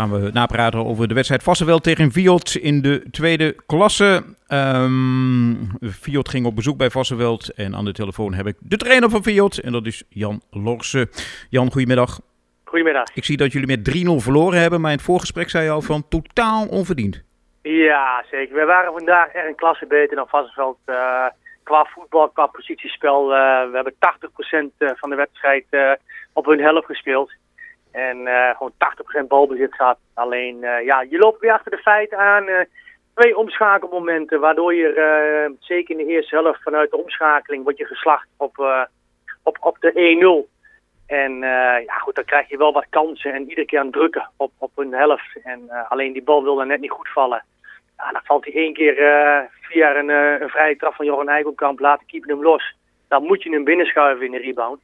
gaan we napraten over de wedstrijd Vassenveld tegen Viot in de tweede klasse. Um, Viot ging op bezoek bij Vassenveld en aan de telefoon heb ik de trainer van Viot en dat is Jan Lorsen. Jan, goedemiddag. Goedemiddag. Ik zie dat jullie met 3-0 verloren hebben, maar in het voorgesprek zei je al van totaal onverdiend. Ja, zeker. We waren vandaag echt een klasse beter dan Vassenveld. Uh, qua voetbal, qua positiespel. Uh, we hebben 80% van de wedstrijd uh, op hun helft gespeeld. En gewoon 80% balbezit gehad. Alleen, ja, je loopt weer achter de feiten aan. twee omschakelmomenten, waardoor je zeker in de eerste helft vanuit de omschakeling wordt je geslacht op, op, op de 1-0. En ja, goed, dan krijg je wel wat kansen en iedere keer aan drukken op, op hun helft. En alleen die bal wilde net niet goed vallen. Ja, dan valt hij één keer via een, een vrije trap van Joran Eikelkamp, laat de keeper hem los. Dan moet je hem binnenschuiven in de rebound.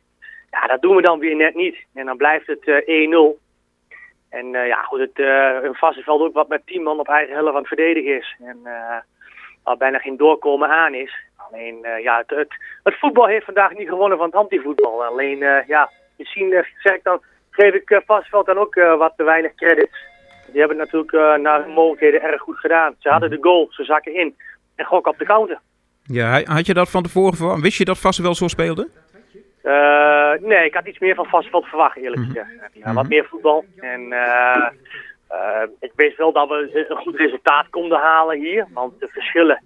Ja, dat doen we dan weer net niet. En dan blijft het uh, 1-0. En ja, goed, het een vaste veld ook wat met 10 man op eigen helft aan het verdedigen is. En waar bijna geen doorkomen aan is. Alleen, ja, het, het, het, voetbal heeft vandaag niet gewonnen van het antivoetbal. Alleen, ja, misschien zeg ik dan, geef ik Vastveld dan ook wat te weinig credits. Die hebben het natuurlijk naar hun mogelijkheden erg goed gedaan. Ze hadden de goal, ze zakken in en gok op de counter. Ja, had je dat van tevoren verwacht? Wist je dat Vastveld zo speelde? Uh, nee, ik had iets meer van Vastveld verwacht, eerlijk mhm. gezegd. Ja, wat meer voetbal. En uh, ik wist wel dat we een goed resultaat konden halen hier. Want de verschillen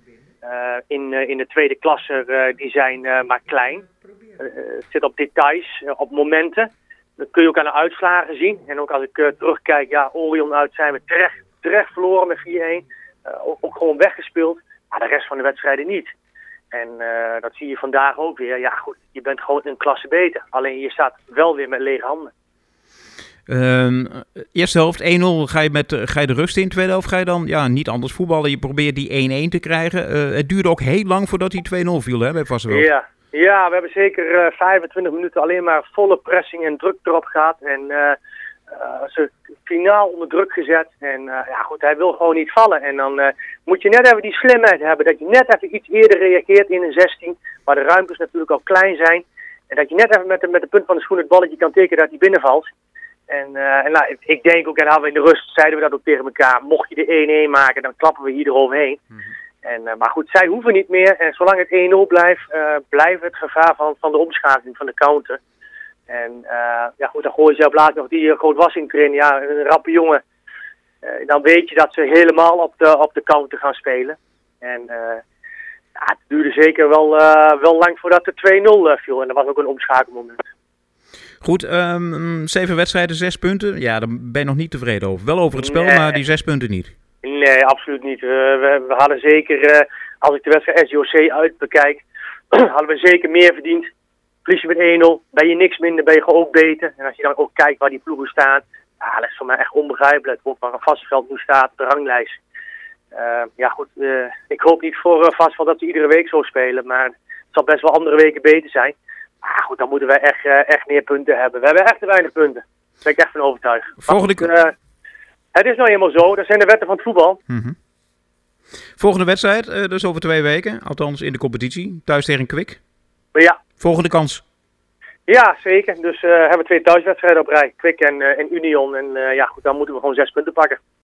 in, in de tweede klasse die zijn maar klein. het zit op details, op momenten. Dat kun je ook aan de uitslagen zien. En ook als ik terugkijk, ja, Orion uit zijn we terecht, terecht verloren met 4-1. Uh, ook, ook, gewoon weggespeeld. Maar de rest van de wedstrijden niet. En uh, dat zie je vandaag ook weer. Ja goed, je bent gewoon een klasse beter. Alleen je staat wel weer met lege handen. Um, eerste helft 1-0, ga, je met, ga je de rust in. Tweede helft ga je dan ja, niet anders voetballen. Je probeert die 1-1 te krijgen. het duurde ook heel lang voordat die 2-0 viel hè, bij Vassenveld. Ja, ja, we hebben zeker uh, 25 minuten alleen maar volle pressing en druk erop gehad. En ze finaal onder druk gezet. En ja goed, hij wil gewoon niet vallen. En dan moet je net even die slimheid hebben. Dat je net even iets eerder reageert in een 16. Waar de ruimtes natuurlijk al klein zijn. En dat je net even met de, met de punt van de schoen het balletje kan tekenen dat hij binnenvalt. En, en nou, ik denk ook, en hadden we in de rust, zeiden we dat ook tegen elkaar. Mocht je de 1-1 maken, dan klappen we hier eroverheen. Mm -hmm. En, uh, maar goed, zij hoeven niet meer. En zolang het 1-0 blijft, uh, blijft het gevaar van, van de omschakeling van de counter. En uh, ja goed, dan gooi je zelf later nog die groot wassing erin. Ja, een rappe jongen. dan weet je dat ze helemaal op de, op de counter gaan spelen. En ja, het duurde zeker wel, wel lang voordat de 2-0 viel. En dat was ook een omschakelmoment. Goed, um, zeven wedstrijden, zes punten. Ja, daar ben je nog niet tevreden over. Wel over het spel, nee. maar die zes punten niet. Nee, absoluut niet. we, we, hadden zeker, als ik de wedstrijd SJOC uit bekijk, hadden we zeker meer verdiend. Verlies je met 1-0, ben je niks minder, ben je gewoon ook beter. En als je dan ook kijkt waar die ploegen staan, ja, dat is voor mij echt onbegrijpelijk. Ook waar een vastveld nu staat de ranglijst. Uh, ja goed, uh, ik hoop niet voor uh, vastveld dat ze iedere week zo spelen, maar het zal best wel andere weken beter zijn. Maar goed, dan moeten we echt, echt meer punten hebben. We hebben echt te weinig punten. Daar ben ik echt van overtuigd. Volgende keer het is nou helemaal zo, dat zijn de wetten van het voetbal. Mm -hmm. Volgende wedstrijd, dus over twee weken, althans in de competitie, thuis tegen Kwik. Ja. Volgende kans. Ja, zeker. Dus uh, hebben we twee thuiswedstrijden op rij, Kwik en, uh, en Union. En ja, goed, dan moeten we gewoon zes punten pakken.